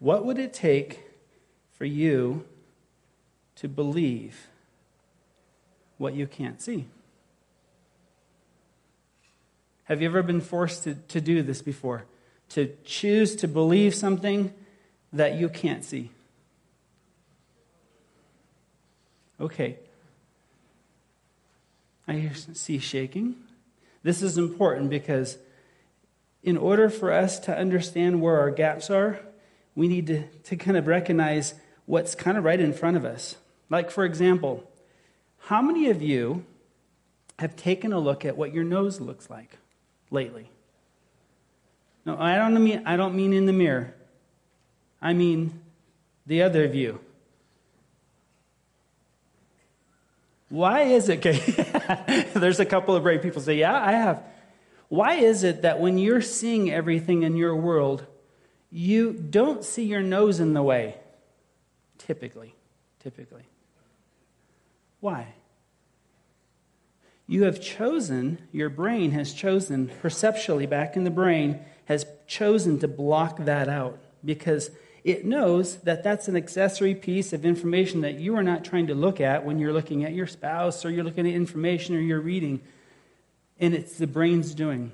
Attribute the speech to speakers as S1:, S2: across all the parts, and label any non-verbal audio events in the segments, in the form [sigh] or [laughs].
S1: what would it take for you to believe what you can't see? Have you ever been forced to, to do this before? To choose to believe something that you can't see? Okay. I see shaking. This is important because in order for us to understand where our gaps are, we need to, to kind of recognize what's kind of right in front of us. Like, for example, how many of you have taken a look at what your nose looks like lately? No, I don't mean, I don't mean in the mirror. I mean the other view. Why is it? [laughs] There's a couple of brave people say, Yeah, I have. Why is it that when you're seeing everything in your world, you don't see your nose in the way? Typically. Typically. Why? You have chosen, your brain has chosen, perceptually back in the brain, has chosen to block that out because it knows that that's an accessory piece of information that you are not trying to look at when you're looking at your spouse or you're looking at information or you're reading and it's the brain's doing.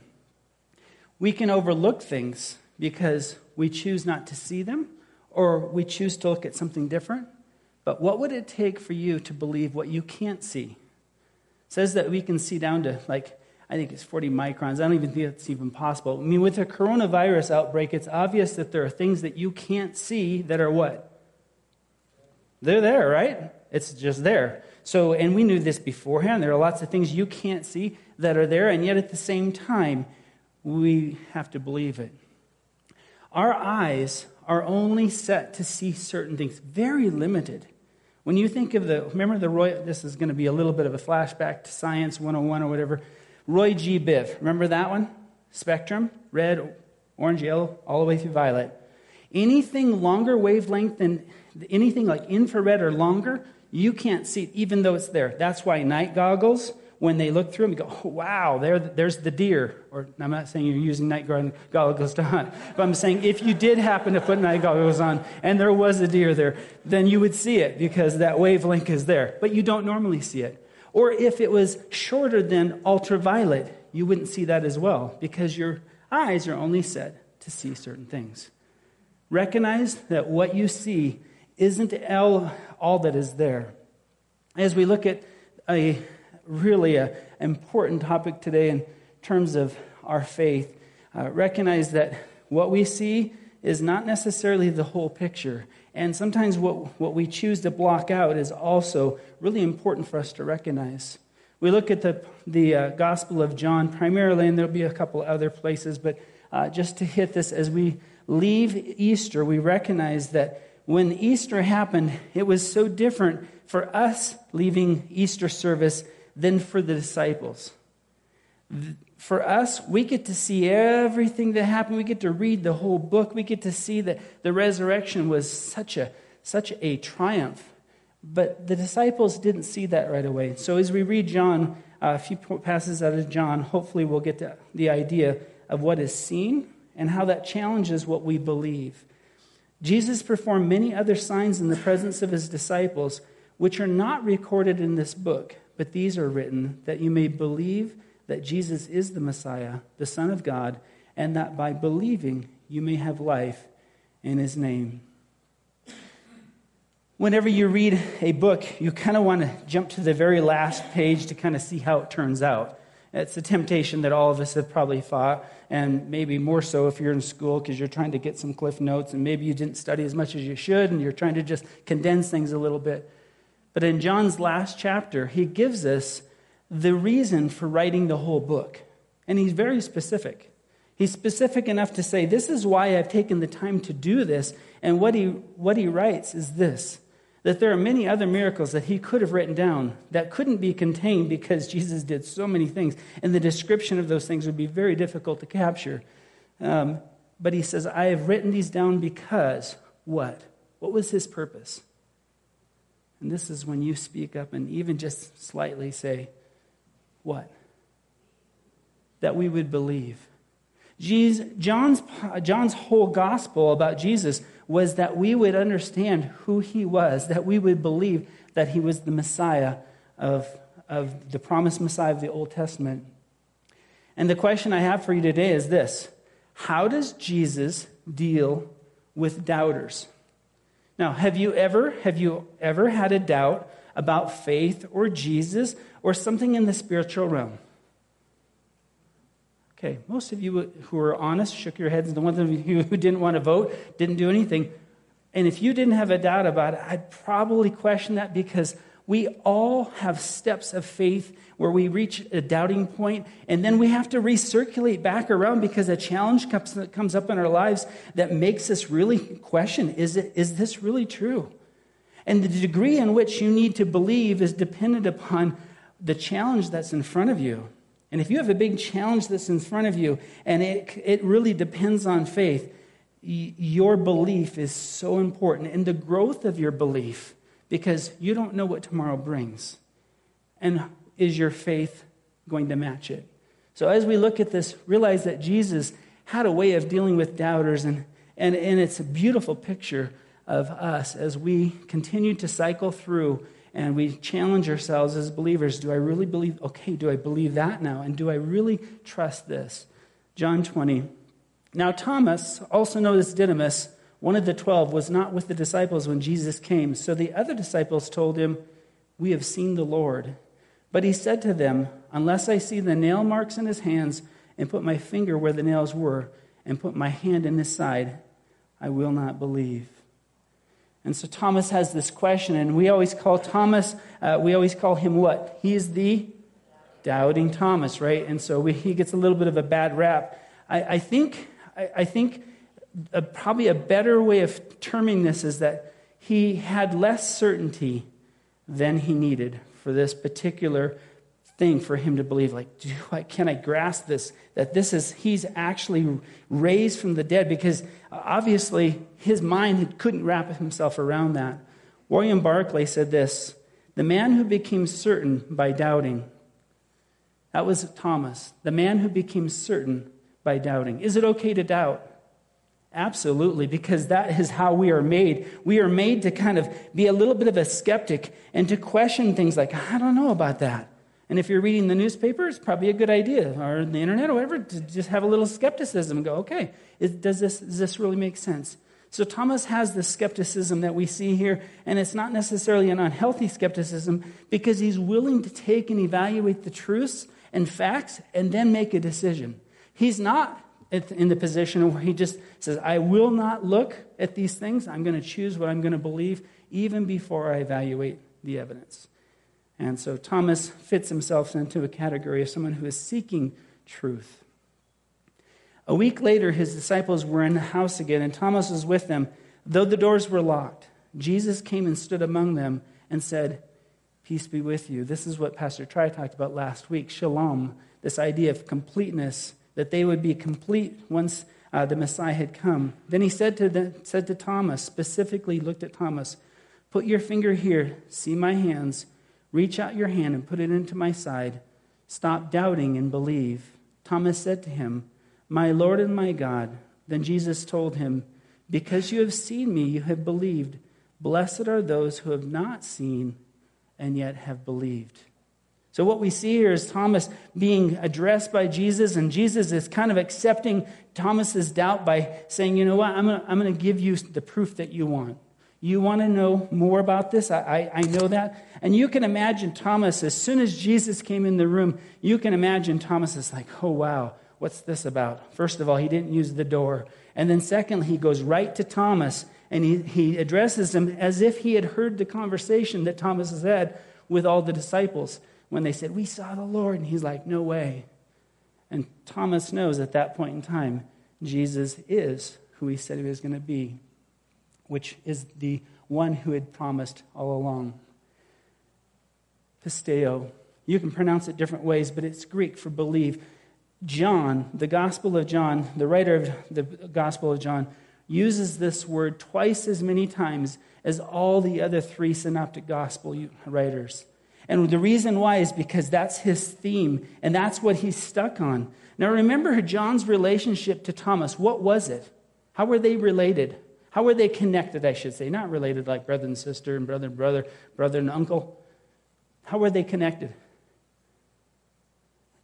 S1: We can overlook things because we choose not to see them or we choose to look at something different. But what would it take for you to believe what you can't see? It says that we can see down to like, I think it's 40 microns. I don't even think it's even possible. I mean, with a coronavirus outbreak, it's obvious that there are things that you can't see that are what? They're there, right? It's just there. So, and we knew this beforehand. There are lots of things you can't see that are there, and yet at the same time, we have to believe it. Our eyes are only set to see certain things, very limited. When you think of the, remember the Roy, this is going to be a little bit of a flashback to Science 101 or whatever. Roy G. Biv, remember that one? Spectrum, red, orange, yellow, all the way through violet. Anything longer wavelength than anything like infrared or longer you can't see it, even though it's there. That's why night goggles, when they look through them, go, oh, wow, there, there's the deer. Or I'm not saying you're using night goggles to hunt, but I'm saying if you did happen to put night goggles on and there was a deer there, then you would see it because that wavelength is there. But you don't normally see it. Or if it was shorter than ultraviolet, you wouldn't see that as well because your eyes are only set to see certain things. Recognize that what you see isn't all that is there. As we look at a really a, important topic today in terms of our faith, uh, recognize that what we see is not necessarily the whole picture. And sometimes what, what we choose to block out is also really important for us to recognize. We look at the, the uh, Gospel of John primarily, and there'll be a couple other places, but uh, just to hit this, as we leave Easter, we recognize that when Easter happened, it was so different for us leaving Easter service than for the disciples. For us, we get to see everything that happened. We get to read the whole book. We get to see that the resurrection was such a, such a triumph. But the disciples didn't see that right away. So as we read John, uh, a few passages out of John, hopefully we'll get to the idea of what is seen and how that challenges what we believe. Jesus performed many other signs in the presence of his disciples, which are not recorded in this book, but these are written that you may believe that Jesus is the Messiah, the Son of God, and that by believing you may have life in his name. Whenever you read a book, you kind of want to jump to the very last page to kind of see how it turns out. It's a temptation that all of us have probably fought, and maybe more so if you're in school because you're trying to get some cliff notes and maybe you didn't study as much as you should and you're trying to just condense things a little bit. But in John's last chapter, he gives us the reason for writing the whole book. And he's very specific. He's specific enough to say, This is why I've taken the time to do this. And what he, what he writes is this that there are many other miracles that he could have written down that couldn't be contained because [laughs] Jesus did so many things, and the description of those things would be very difficult to capture. Um, but he says, I have written these down because what? What was his purpose? And this is when you speak up and even just slightly say, What? That we would believe. Jesus, John's, John's whole gospel about Jesus was that we would understand who he was, that we would believe that he was the Messiah of, of the promised Messiah of the Old Testament. And the question I have for you today is this How does Jesus deal with doubters? Now, have you ever have you ever had a doubt about faith or Jesus or something in the spiritual realm? Okay, most of you who are honest shook your heads. The ones of you who didn't want to vote didn't do anything. And if you didn't have a doubt about it, I'd probably question that because we all have steps of faith where we reach a doubting point, and then we have to recirculate back around because a challenge comes, up in our lives that makes us really question is, it, is this really true? And the degree in which you need to believe is dependent upon the challenge that's in front of you. And if you have a big challenge that's in front of you and it, it really depends on faith, your belief is so important and the growth of your belief because you don't know what tomorrow brings. And is your faith going to match it? So as we look at this, realize that Jesus had a way of dealing with doubters, and, and, and it's a beautiful picture of us as we continue to cycle through and we challenge ourselves as believers do I really believe, okay, do I believe that now? And do I really trust this? John 20. Now, Thomas, also known as Didymus, one of the twelve, was not with the disciples when Jesus came. So the other disciples told him, We have seen the Lord. But he said to them, Unless I see the nail marks in his hands, and put my finger where the nails were, and put my hand in his side, I will not believe. And so Thomas has this question, and we always call Thomas, uh, we always call him what? He is the doubting Thomas, right? And so we, he gets a little bit of a bad rap. I, I think, I, I think a, probably a better way of terming this is that he had less certainty than he needed for this particular thing for him to believe like do I, can i grasp this that this is he's actually raised from the dead? Because uh, obviously his mind couldn't wrap himself around that. William barclay said this the man who became certain by doubting that was thomas the man who became certain by doubting is it okay to doubt Absolutely, because that is how we are made. We are made to kind of be a little bit of a skeptic and to question things like, I don't know about that. And if you're reading the newspaper, it's probably a good idea, or the internet, or whatever, to just have a little skepticism and go, okay, is, does, this, does this really make sense? So Thomas has this skepticism that we see here, and it's not necessarily an unhealthy skepticism because he's willing to take and evaluate the truths and facts and then make a decision. He's not in the position where he just says, I will not look at these things. I'm going to choose what I'm going to believe even before I evaluate the evidence. And so Thomas fits himself into a category of someone who is seeking truth. A week later, his disciples were in the house again, and Thomas was with them. Though the doors were locked, Jesus came and stood among them and said, Peace be with you. This is what Pastor Tri talked about last week shalom, this idea of completeness, that they would be complete once uh, the Messiah had come. Then he said to, the, said to Thomas, specifically looked at Thomas, Put your finger here, see my hands Reach out your hand and put it into my side. Stop doubting and believe. Thomas said to him, My Lord and my God. Then Jesus told him, Because you have seen me, you have believed. Blessed are those who have not seen and yet have believed. So, what we see here is Thomas being addressed by Jesus, and Jesus is kind of accepting Thomas's doubt by saying, You know what? I'm going to give you the proof that you want. You want to know more about this? I, I, I, know that. And you can imagine Thomas, as soon as Jesus came in the room, you can imagine Thomas is like, oh, wow, what's this about? First of all, he didn't use the door. And then, secondly, he goes right to Thomas and he, he addresses him as if he had heard the conversation that Thomas has had with all the disciples when they said, We saw the Lord. And he's like, No way. And Thomas knows at that point in time, Jesus is who he said he was going to be which is the one who had promised all along. Pisteo. You can pronounce it different ways, but it's Greek for believe. John, the Gospel of John, the writer of the Gospel of John, uses this word twice as many times as all the other three synoptic gospel writers. And the reason why is because that's his theme, and that's what he's stuck on. Now, remember John's relationship to Thomas. What was it? How were they related? How were they connected, I should say? Not related like brother and sister and brother and brother, brother and uncle. How were they connected?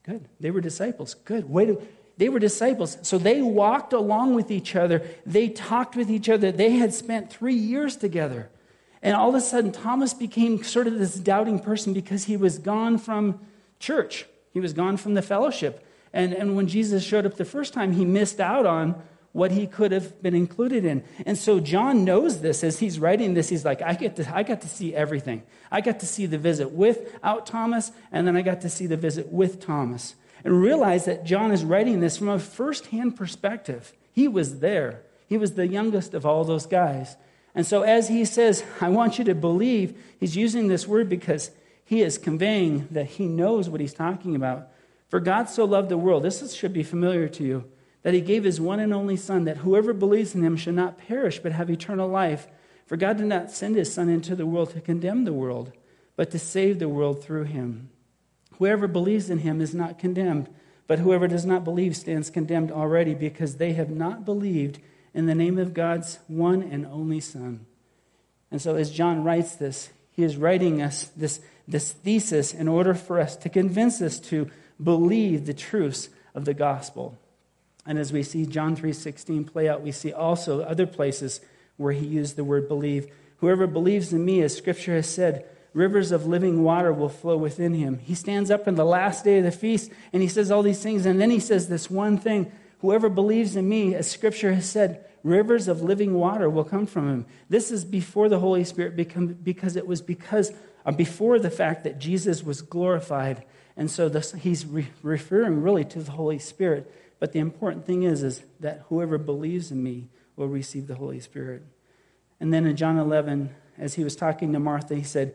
S1: Good. They were disciples. Good. Way to, they were disciples. So they walked along with each other. They talked with each other. They had spent three years together. And all of a sudden, Thomas became sort of this doubting person because he was gone from church. He was gone from the fellowship. And, and when Jesus showed up the first time, he missed out on what he could have been included in. And so John knows this as he's writing this. He's like, I, get to, I got to see everything. I got to see the visit without Thomas, and then I got to see the visit with Thomas. And realize that John is writing this from a firsthand perspective. He was there, he was the youngest of all those guys. And so as he says, I want you to believe, he's using this word because he is conveying that he knows what he's talking about. For God so loved the world, this should be familiar to you, that he gave his one and only Son, that whoever believes in him should not perish but have eternal life. For God did not send his Son into the world to condemn the world, but to save the world through him. Whoever believes in him is not condemned, but whoever does not believe stands condemned already because they have not believed in the name of God's one and only Son. And so, as John writes this, he is writing us this, this thesis in order for us to convince us to believe the truths of the gospel. And as we see John 3:16 play out, we see also other places where he used the word believe. Whoever believes in me, as scripture has said, rivers of living water will flow within him. He stands up in the last day of the feast and he says all these things, and then he says this one thing Whoever believes in me, as scripture has said, rivers of living water will come from him. This is before the Holy Spirit become, because it was because uh, before the fact that Jesus was glorified and so this, he's re- referring really to the Holy Spirit. But the important thing is, is that whoever believes in me will receive the Holy Spirit. And then in John 11, as he was talking to Martha, he said,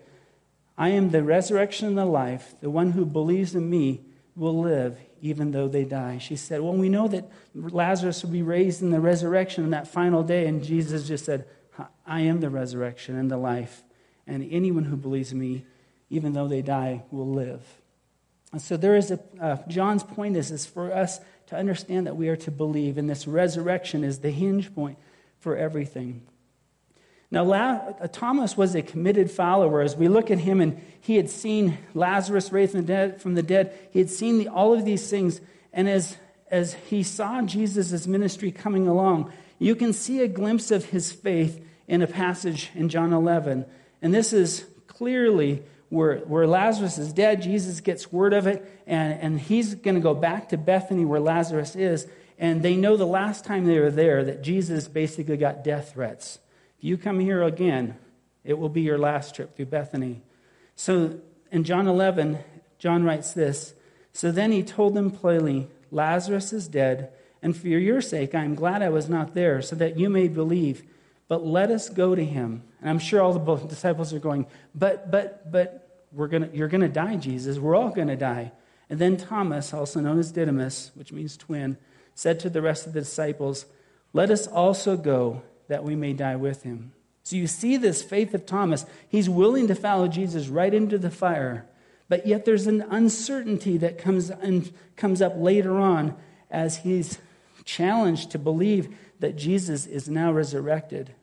S1: I am the resurrection and the life. The one who believes in me will live even though they die. She said, Well, we know that Lazarus will be raised in the resurrection on that final day. And Jesus just said, I am the resurrection and the life. And anyone who believes in me, even though they die, will live. And so there is a, uh, John's point is, is for us to understand that we are to believe, and this resurrection is the hinge point for everything. Now, uh, Thomas was a committed follower. As we look at him, and he had seen Lazarus raised from the dead, from the dead. he had seen the, all of these things. And as, as he saw Jesus' ministry coming along, you can see a glimpse of his faith in a passage in John 11. And this is clearly where, where Lazarus is dead. Jesus gets word of it, and, and he's going to go back to Bethany where Lazarus is. And they know the last time they were there that Jesus basically got death threats. If you come here again, it will be your last trip through Bethany. So in John 11, John writes this So then he told them plainly, Lazarus is dead, and for your sake I am glad I was not there, so that you may believe. But let us go to him. And I'm sure all the [laughs] disciples are going, But, but, but, we're gonna, you're going to die, Jesus. We're all going to die. And then Thomas, also known as Didymus, which means twin, said to the rest of the disciples, Let us also go, that we may die with him. So you see this faith of Thomas. He's willing to follow Jesus right into the fire. But yet there's an uncertainty that comes, and comes up later on as he's challenged to believe that Jesus is now resurrected.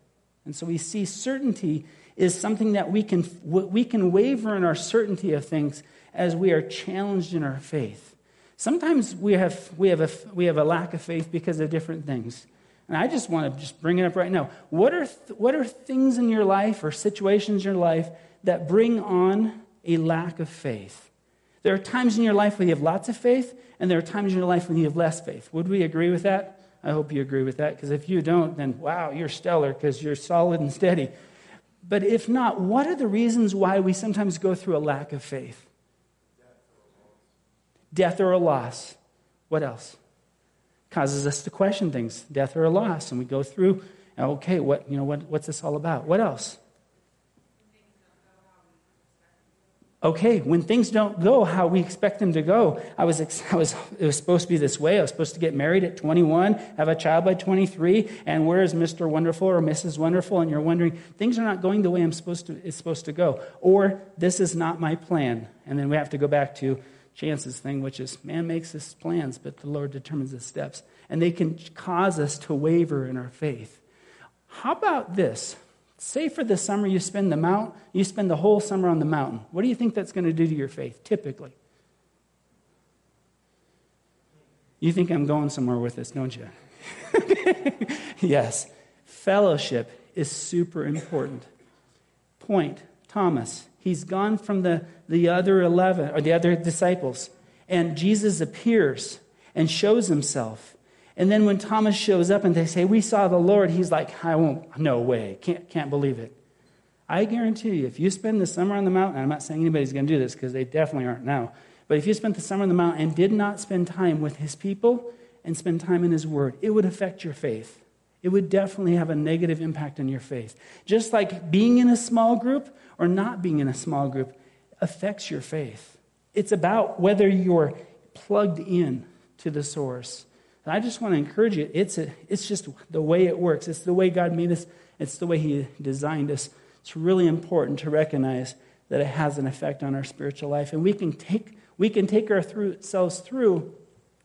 S1: And so we see certainty is something that we can, we can waver in our certainty of things as we are challenged in our faith. Sometimes we have, we have, a, we have a lack of faith because of different things. And I just want to just bring it up right now. What are, th- what are things in your life or situations in your life that bring on a lack of faith? There are times in your life when you have lots of faith, and there are times in your life when you have less faith. Would we agree with that? I hope you agree with that, because if you don't, then wow, you're stellar because you're solid and steady. But if not, what are the reasons why we sometimes go through a lack of faith? Death or a loss. What else? Causes us to question things, death or a loss, and we go through. Okay, what you know? What, what's this all about? What else? okay, when things don't go how we expect them to go, I was, I was, it was supposed to be this way. I was supposed to get married at 21, have a child by 23, and where is Mr. Wonderful or Mrs. Wonderful? And you're wondering, things are not going the way I'm supposed to, it's supposed to go. Or, this is not my plan. And then we have to go back to chances thing, which is man makes his plans, but the Lord determines his steps. And they can cause us to waver in our faith. How about this? Say for the summer you spend the mount, you spend the whole summer on the mountain. What do you think that's going to do to your faith, typically? You think I'm going somewhere with this, don't you? [laughs] yes. Fellowship is super important. Point Thomas. He's gone from the, the other 11, or the other disciples, and Jesus appears and shows himself. And then when Thomas shows up and they say, We saw the Lord, he's like, I won't, no way, can't, can't believe it. I guarantee you, if you spend the summer on the mountain, I'm not saying anybody's going to do this because they definitely aren't now, but if you spent the summer on the mountain and did not spend time with his people and spend time in his word, it would affect your faith. It would definitely have a negative impact on your faith. Just like being in a small group or not being in a small group affects your faith. It's about whether you're plugged in to the source. And I just want to encourage you. It's, a, it's just the way it works. It's the way God made us. It's the way He designed us. It's really important to recognize that it has an effect on our spiritual life. And we can take, we can take ourselves through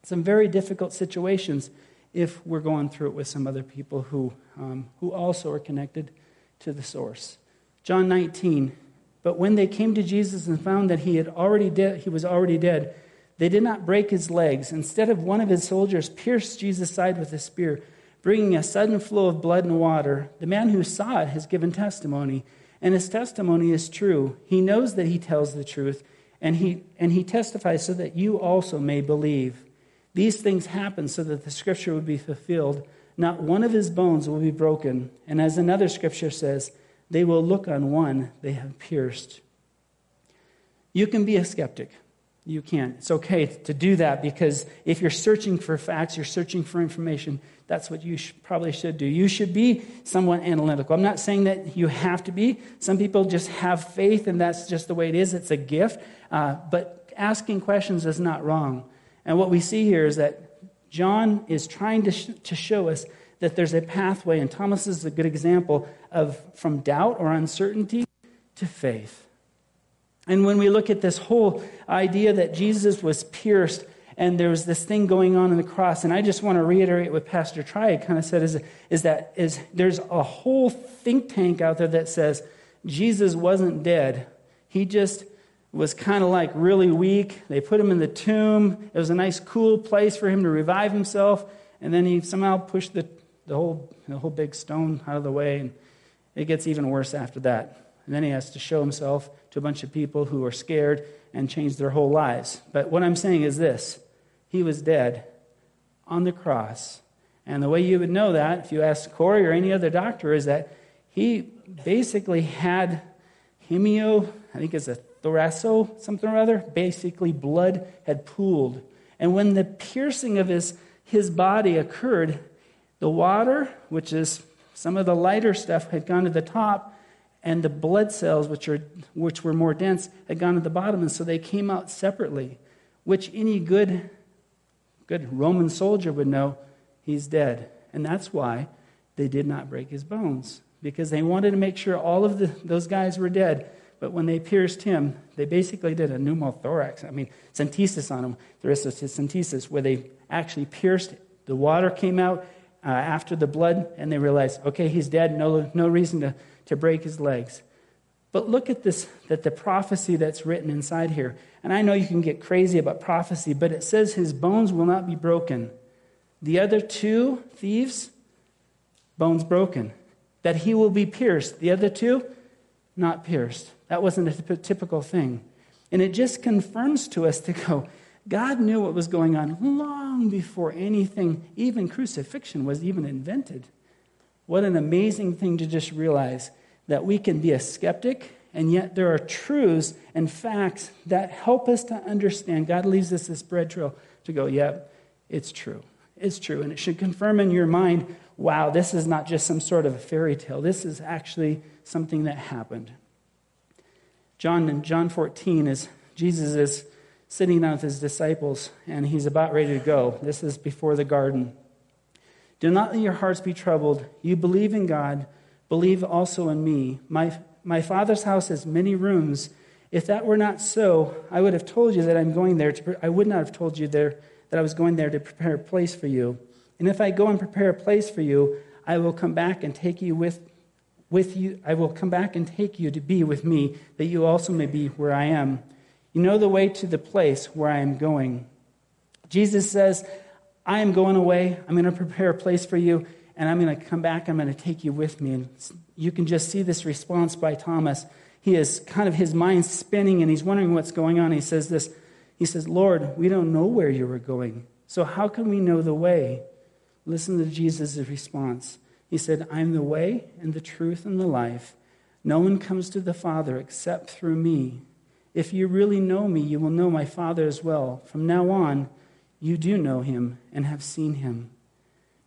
S1: some very difficult situations if we're going through it with some other people who, um, who also are connected to the source. John 19. But when they came to Jesus and found that he, had already de- he was already dead, they did not break his legs. Instead of one of his soldiers pierced Jesus' side with a spear, bringing a sudden flow of blood and water. The man who saw it has given testimony, and his testimony is true. He knows that he tells the truth, and he, and he testifies so that you also may believe. These things happen so that the scripture would be fulfilled. Not one of his bones will be broken. And as another scripture says, they will look on one they have pierced. You can be a skeptic you can't. It's okay to do that because if you're searching for facts, you're searching for information, that's what you should, probably should do. You should be somewhat analytical. I'm not saying that you have to be. Some people just have faith and that's just the way it is. It's a gift. Uh, but asking questions is not wrong. And what we see here is that John is trying to, sh- to show us that there's a pathway, and Thomas is a good example of from doubt or uncertainty to faith. And when we look at this whole idea that Jesus was pierced and there was this thing going on in the cross, and I just want to reiterate what Pastor Triad kind of said is, is that is there's a whole think tank out there that says Jesus wasn't dead. He just was kind of like really weak. They put him in the tomb. It was a nice, cool place for him to revive himself. And then he somehow pushed the, the, whole, the whole big stone out of the way. And it gets even worse after that. And then he has to show himself to a bunch of people who are scared and change their whole lives. But what I'm saying is this He was dead on the cross. And the way you would know that, if you ask Corey or any other doctor, is that he basically had hemio, I think it's a thoraco, something or other. Basically, blood had pooled. And when the piercing of his, his body occurred, the water, which is some of the lighter stuff, had gone to the top, and the blood cells, which, are, which were more dense, had gone to the bottom, and so they came out separately, which any good, good Roman soldier would know he's dead. And that's why they did not break his bones, because they wanted to make sure all of the, those guys were dead. But when they pierced him, they basically did a pneumothorax. I mean, centesis on him, thoracentesis, where they actually pierced, the water came out uh, after the blood, and they realized, okay, he's dead, no, no reason to to break his legs. But look at this, that the prophecy that's written inside here. And I know you can get crazy about prophecy, but it says his bones will not be broken. The other two thieves, bones broken. That he will be pierced. The other two, not pierced. That wasn't a typical thing. And it just confirms to us to go, God knew what was going on long before anything, even crucifixion, was even invented. What an amazing thing to just realize that we can be a skeptic, and yet there are truths and facts that help us to understand. God leaves us this bread trail to go, yeah, it's true. It's true. And it should confirm in your mind wow, this is not just some sort of a fairy tale. This is actually something that happened. John John 14 is Jesus is sitting down with his disciples and he's about ready to go. This is before the garden. Do not let your hearts be troubled. You believe in God, believe also in me. My, my Father's house has many rooms. If that were not so, I would have told you that I'm going there to, I would not have told you there that I was going there to prepare a place for you. And if I go and prepare a place for you, I will come back and take you with, with you. I will come back and take you to be with me, that you also may be where I am. You know the way to the place where I am going. Jesus says, I am going away. I'm going to prepare a place for you, and I'm going to come back. I'm going to take you with me. And you can just see this response by Thomas. He is kind of his mind spinning, and he's wondering what's going on. He says this. He says, Lord, we don't know where you are going. So how can we know the way? Listen to Jesus' response. He said, I'm the way and the truth and the life. No one comes to the Father except through me. If you really know me, you will know my Father as well. From now on, you do know him and have seen him.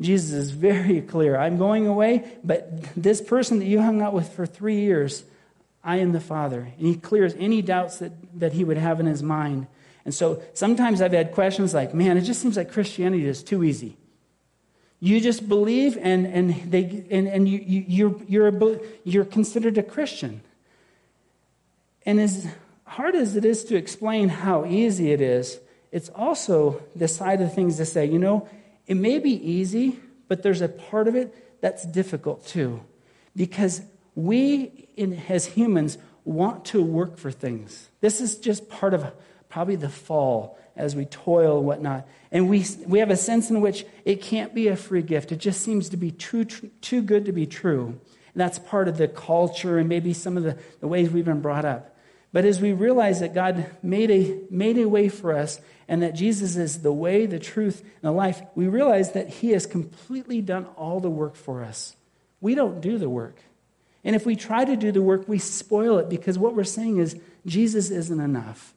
S1: Jesus is very [laughs] clear. I'm going away, but this person that you hung out with for three years, I am the Father. And he clears any doubts that, that he would have in his mind. And so sometimes I've had questions like, man, it just seems like Christianity is too easy. You just believe and, and, they, and, and you, you, you're, you're, a, you're considered a Christian. And as hard as it is to explain how easy it is, it's also the side of things to say, you know, it may be easy, but there's a part of it that's difficult too. Because we, in, as humans, want to work for things. This is just part of probably the fall as we toil and whatnot. And we, we have a sense in which it can't be a free gift. It just seems to be too, too good to be true. And that's part of the culture and maybe some of the, the ways we've been brought up. But as we realize that God made a, made a way for us and that Jesus is the way, the truth, and the life, we realize that He has completely done all the work for us. We don't do the work. And if we try to do the work, we spoil it because what we're saying is Jesus isn't enough.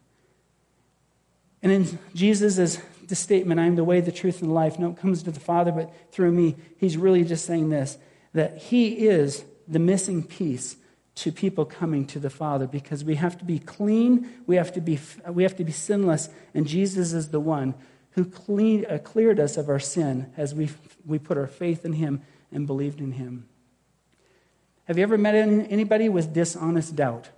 S1: And in Jesus' the statement, I am the way, the truth, and the life, no one comes to the Father but through me, he's really just saying this that he is the missing piece to people coming to the Father because we have to be clean, we have to be, we have to be sinless, and Jesus is the one who clean, uh, cleared us of our sin as we, we put our faith in Him and believed in Him. Have you ever met anybody with dishonest doubt?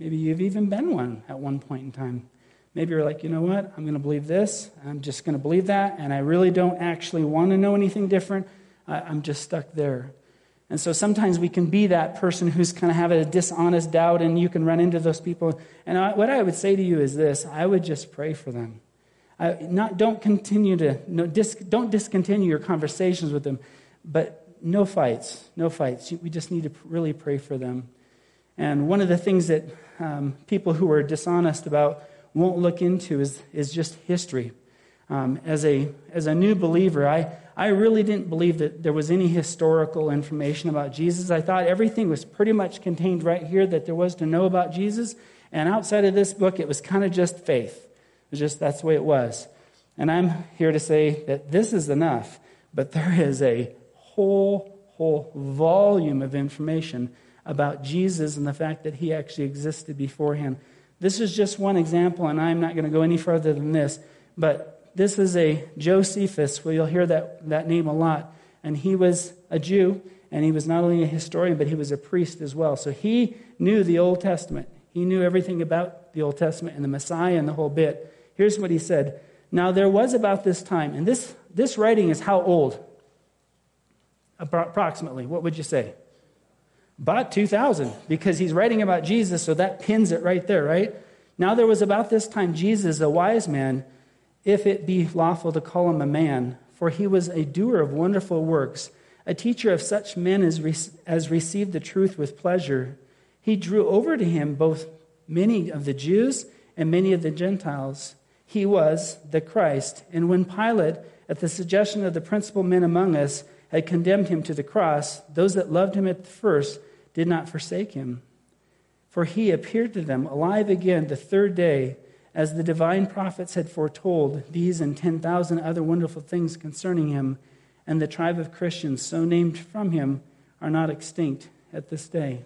S1: Maybe you've even been one at one point in time. Maybe you're like, you know what? I'm going to believe this. I'm just going to believe that. And I really don't actually want to know anything different. I'm just stuck there. And so sometimes we can be that person who's kind of having a dishonest doubt, and you can run into those people. And I, what I would say to you is this I would just pray for them. I, not, don't continue to, no, dis, don't discontinue your conversations with them, but no fights, no fights. We just need to really pray for them. And one of the things that um, people who are dishonest about won't look into is, is just history. Um, as, a, as a new believer, I, I really didn't believe that there was any historical information about Jesus. I thought everything was pretty much contained right here that there was to know about Jesus. And outside of this book, it was kind of just faith. It was just that's the way it was. And I'm here to say that this is enough, but there is a whole, whole volume of information about Jesus and the fact that he actually existed beforehand. This is just one example, and I'm not going to go any further than this, but this is a Josephus, where you'll hear that, that name a lot. And he was a Jew, and he was not only a historian, but he was a priest as well. So he knew the Old Testament. He knew everything about the Old Testament and the Messiah and the whole bit. Here's what he said Now there was about this time, and this, this writing is how old? Approximately. What would you say? About 2000, because he's writing about Jesus, so that pins it right there, right? Now there was about this time Jesus, a wise man, if it be lawful to call him a man, for he was a doer of wonderful works, a teacher of such men as, re- as received the truth with pleasure. He drew over to him both many of the Jews and many of the Gentiles. He was the Christ. And when Pilate, at the suggestion of the principal men among us, had condemned him to the cross, those that loved him at first did not forsake him. For he appeared to them alive again the third day as the divine prophets had foretold these and 10,000 other wonderful things concerning him, and the tribe of Christians, so named from him, are not extinct at this day.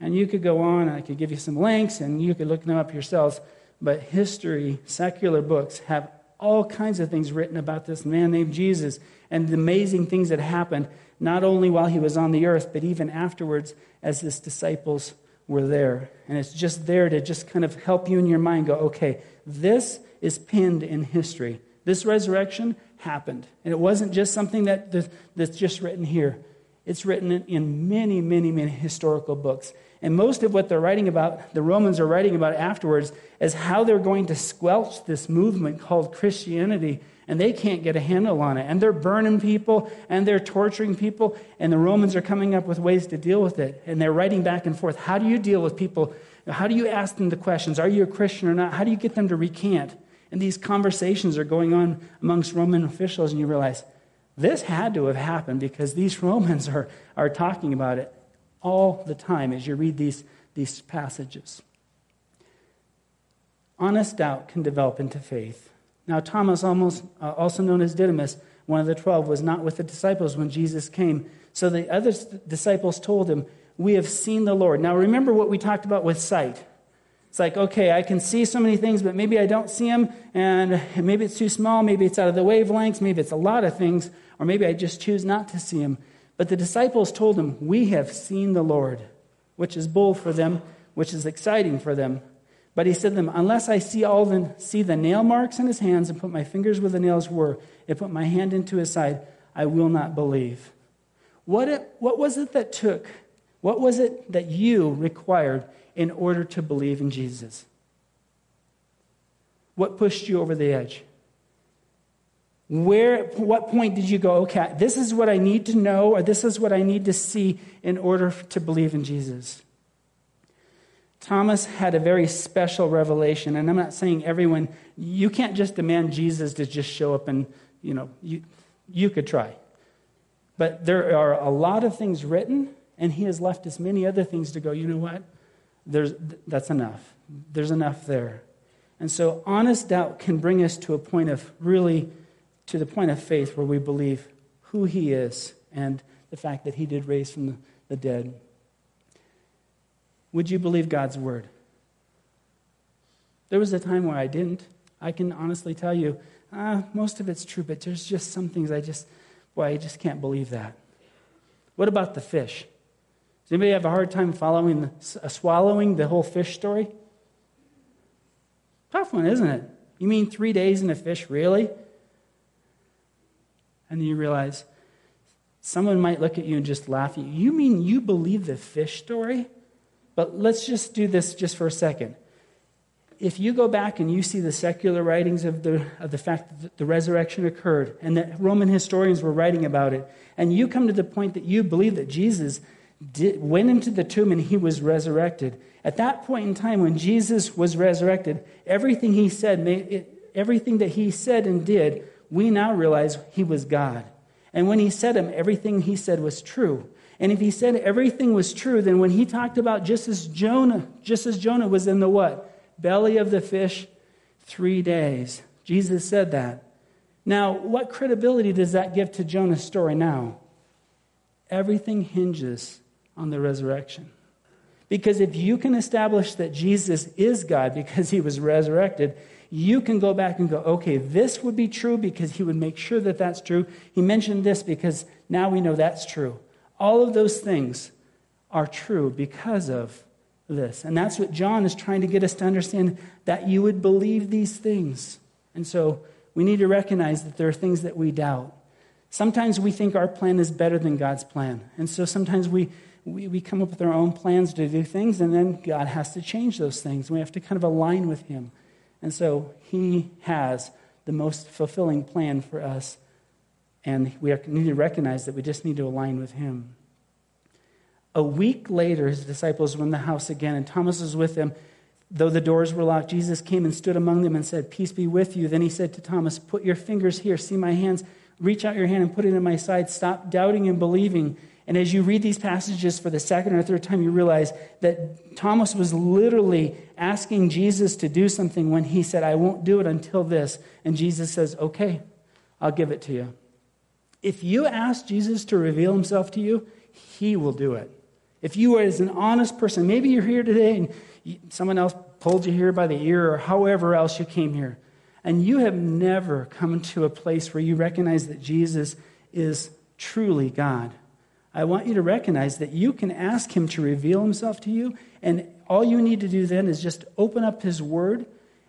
S1: And you could go on, I could give you some links, and you could look them up yourselves. But history, secular books have all kinds of things written about this man named Jesus and the amazing things that happened, not only while he was on the earth, but even afterwards as his disciples were there. And it's just there to just kind of help you in your mind go, okay, this is pinned in history. This resurrection happened. And it wasn't just something that, that's just written here, it's written in many, many, many historical books. And most of what they're writing about, the Romans are writing about afterwards, is how they're going to squelch this movement called Christianity. And they can't get a handle on it. And they're burning people and they're torturing people. And the Romans are coming up with ways to deal with it. And they're writing back and forth. How do you deal with people? How do you ask them the questions? Are you a Christian or not? How do you get them to recant? And these conversations are going on amongst Roman officials, and you realize this had to have happened because these [laughs] Romans are, are talking about it all the time as you read these, these passages. Honest doubt can develop into faith. Now, Thomas, almost, uh, also known as Didymus, one of the twelve, was not with the disciples when Jesus came. So the other disciples told him, We have seen the Lord. Now, remember what we talked about with sight. It's like, okay, I can see so many things, but maybe I don't see them, and maybe it's too small, maybe it's out of the wavelengths, maybe it's a lot of things, or maybe I just choose not to see them. But the disciples told him, We have seen the Lord, which is bold for them, which is exciting for them. But he said to them, Unless I see all the, see the nail marks in his hands and put my fingers where the nails were and put my hand into his side, I will not believe. What, it, what was it that took? What was it that you required in order to believe in Jesus? What pushed you over the edge? Where, what point did you go, okay, this is what I need to know, or this is what I need to see in order to believe in Jesus? Thomas had a very special revelation, and I'm not saying everyone, you can't just demand Jesus to just show up and, you know, you, you could try. But there are a lot of things written, and he has left us many other things to go, you know what? There's, that's enough. There's enough there. And so honest doubt can bring us to a point of really to the point of faith where we believe who he is and the fact that he did raise from the, dead. Would you believe God's word? There was a time where I didn't. I can honestly tell you, uh, most of it's true, but there's just some things I just, boy, I just can't believe that. What about the fish? Does anybody have a hard time following uh, swallowing the whole fish story? Tough one, isn't it? You mean three days in a fish, really? And then you realize someone might look at you and just laugh at you. You mean you believe the fish story? But let's just do this just for a second. If you go back and you see the secular writings of the, of the fact that the resurrection occurred and that Roman historians were writing about it, and you come to the point that you believe that Jesus did, went into the tomb and he was resurrected, at that point in time when Jesus was resurrected, everything he said, everything that he said and did we now realize he was God. And when he said him, everything he said was true. And if he said everything was true, then when he talked about just as Jonah, just as Jonah was in the what? Belly of the fish, three days. Jesus said that. Now, what credibility does that give to Jonah's story now? Everything hinges on the resurrection. Because if you can establish that Jesus is God because he was resurrected, you can go back and go, okay, this would be true because he would make sure that that's true. He mentioned this because now we know that's true. All of those things are true because of this. And that's what John is trying to get us to understand that you would believe these things. And so we need to recognize that there are things that we doubt. Sometimes we think our plan is better than God's plan. And so sometimes we, we, we come up with our own plans to do things, and then God has to change those things. We have to kind of align with Him. And so he has the most fulfilling plan for us. And we need to recognize that we just need to align with him. A week later, his disciples were in the house again, and Thomas was with them. Though the doors were locked, Jesus came and stood among them and said, Peace be with you. Then he said to Thomas, Put your fingers here, see my hands, reach out your hand and put it in my side. Stop doubting and believing. And as you read these passages for the second or third time, you realize that Thomas was literally asking Jesus to do something when he said, I won't do it until this. And Jesus says, Okay, I'll give it to you. If you ask Jesus to reveal himself to you, he will do it. If you are as an honest person, maybe you're here today and someone else pulled you here by the ear or however else you came here, and you have never come to a place where you recognize that Jesus is truly God. I want you to recognize that you can ask Him to reveal Himself to you, and all you need to do then is just open up His Word,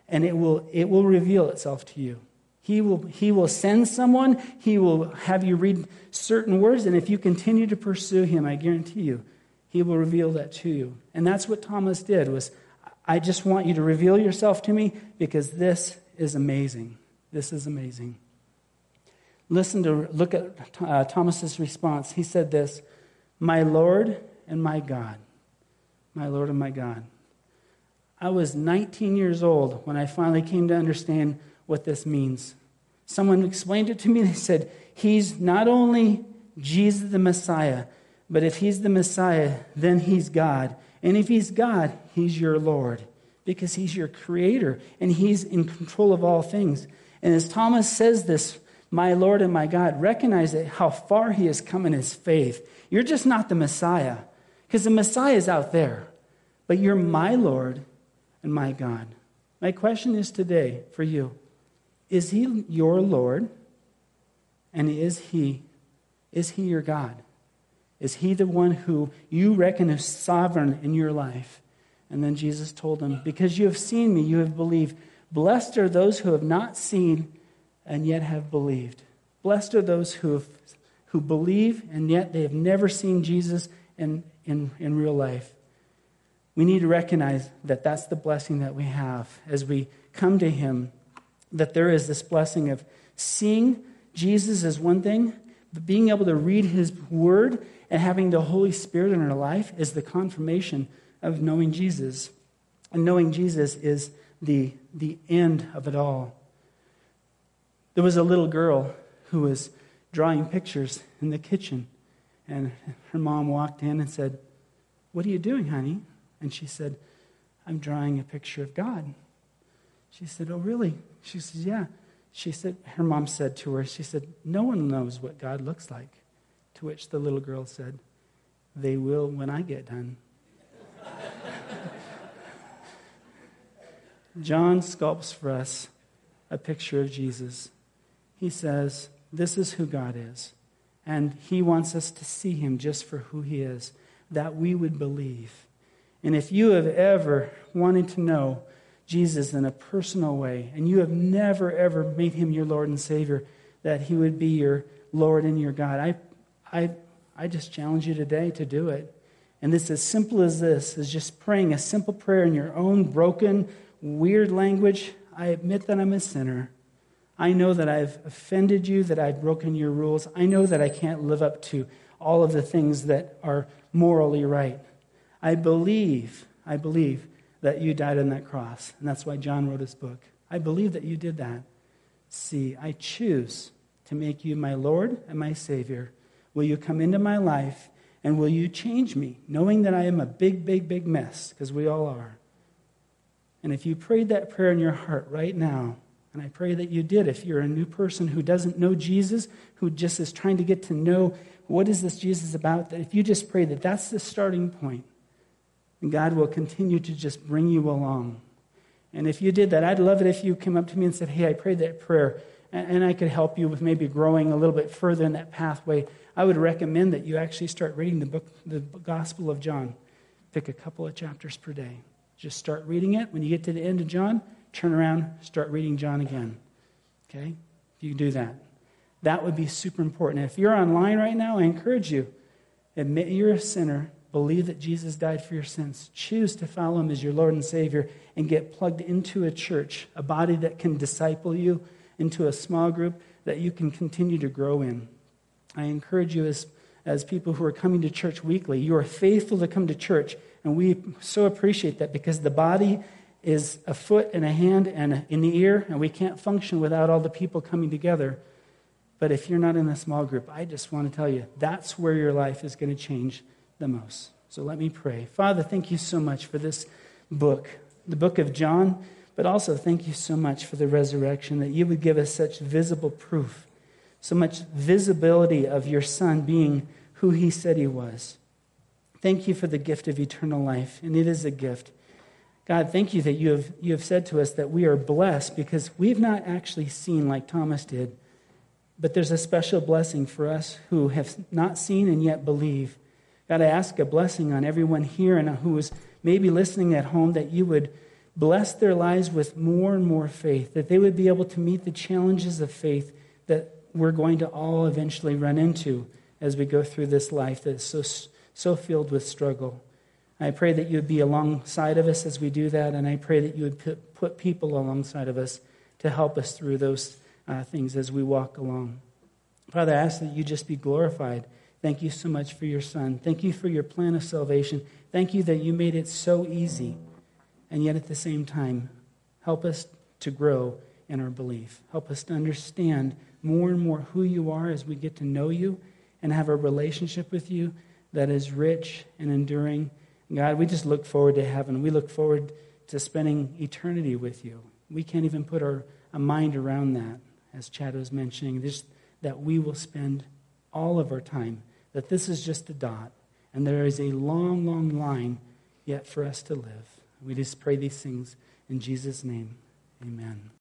S1: and it will, it will reveal itself to you. He will, he will send someone, He will have you read certain words, and if you continue to pursue Him, I guarantee you, He will reveal that to you. And that's what Thomas did was, I just want you to reveal yourself to me because this is amazing. This is amazing. Listen to look at uh, Thomas's response. He said this, "My Lord and my God. My Lord and my God." I was 19 years old when I finally came to understand what this means. Someone explained it to me. [laughs] They said, He's not only Jesus the Messiah, but if He's the Messiah, then He's God. And if He's God, He's your Lord because He's your creator and He's in control of all things. And as Thomas says this, my Lord and my God, recognize that how far He has come in His faith. You're just not the Messiah because the Messiah is out there, but you're my Lord and my God. My question is today for you Is He your Lord? And is He, is He your God? Is He the one who you reckon is sovereign in your life? And then Jesus told them, Because you have seen me, you have believed. Blessed are those who have not seen and yet have believed. Blessed are those who, have, who believe and yet they have never seen Jesus in, in, in real life. We need to recognize that that's the blessing that we have as we come to Him, that there is this blessing of seeing Jesus as one thing, but being able to read His Word and having the Holy Spirit in our life is the confirmation of knowing Jesus. And knowing Jesus is the, the end of it all. There was a little girl who was drawing pictures in the kitchen, and her mom walked in and said, What are you doing, honey? And she said, I'm drawing a picture of God. She said, Oh, really? She said, Yeah. She said, her mom said to her, She said, No one knows what God looks like. To which the little girl said, They will when I get done. [laughs] John sculpts for us a picture of Jesus. He says, This is who God is. And he wants us to see him just for who he is, that we would believe. And if you have ever wanted to know Jesus in a personal way, and you have never, ever made him your Lord and Savior, that he would be your Lord and your God, I, I, I just challenge you today to do it. And it's as simple as this, is just praying a simple prayer in your own broken, weird language. I admit that I'm a sinner. I know that I've offended you, that I've broken your rules. I know that I can't live up to all of the things that are morally right. I believe, I believe that you died on that cross. And that's why John wrote his book. I believe that you did that. See, I choose to make you my Lord and my Savior. Will you come into my life and will you change me, knowing that I am a big, big, big mess, because we all are? And if you prayed that prayer in your heart right now, and I pray that you did, if you're a new person who doesn't know Jesus, who just is trying to get to know what is this Jesus about, that if you just pray that that's the starting point, and God will continue to just bring you along. And if you did that, I'd love it if you came up to me and said, Hey, I prayed that prayer, and I could help you with maybe growing a little bit further in that pathway. I would recommend that you actually start reading the book, the Gospel of John. Pick a couple of chapters per day. Just start reading it. When you get to the end of John, turn around, start reading John again. Okay? You do that, that would be super important. If you're online right now, I encourage you admit you're a sinner, believe that Jesus died for your sins, choose to follow him as your Lord and Savior, and get plugged into a church, a body that can disciple you, into a small group that you can continue to grow in. I encourage you as, as people who are coming to church weekly, you are faithful to come to church and we so appreciate that because the body is a foot and a hand and in the ear, and we can't function without all the people coming together. But if you're not in a small group, I just want to tell you that's where your life is going to change the most. So let me pray. Father, thank you so much for this book, the book of John, but also thank you so much for the resurrection, that you would give us such visible proof, so much visibility of your Son being who he said he was. Thank you for the gift of eternal life, and it is a gift. God, thank you that you have, you have said to us that we are blessed because we've not actually seen like Thomas did, but there's a special blessing for us who have not seen and yet believe. God, I ask a blessing on everyone here and who is maybe listening at home that you would bless their lives with more and more faith, that they would be able to meet the challenges of faith that we're going to all eventually run into as we go through this life that is so, so filled with struggle. I pray that you would be alongside of us as we do that, and I pray that you would put, people alongside of us to help us through those uh, things as we walk along. Father, I ask that you just be glorified. Thank you so much for your Son. Thank you for your plan of salvation. Thank you that you made it so easy. And yet at the same time, help us to grow in our belief. Help us to understand more and more who you are as we get to know you and have a relationship with you that is rich and enduring. God, we just look forward to heaven. We look forward to spending eternity with you. We can't even put our a mind around that, as Chad was mentioning, just that we will spend all of our time, that this is just a dot, and there is a long, long line yet for us to live. We just pray these things in Jesus' name. Amen.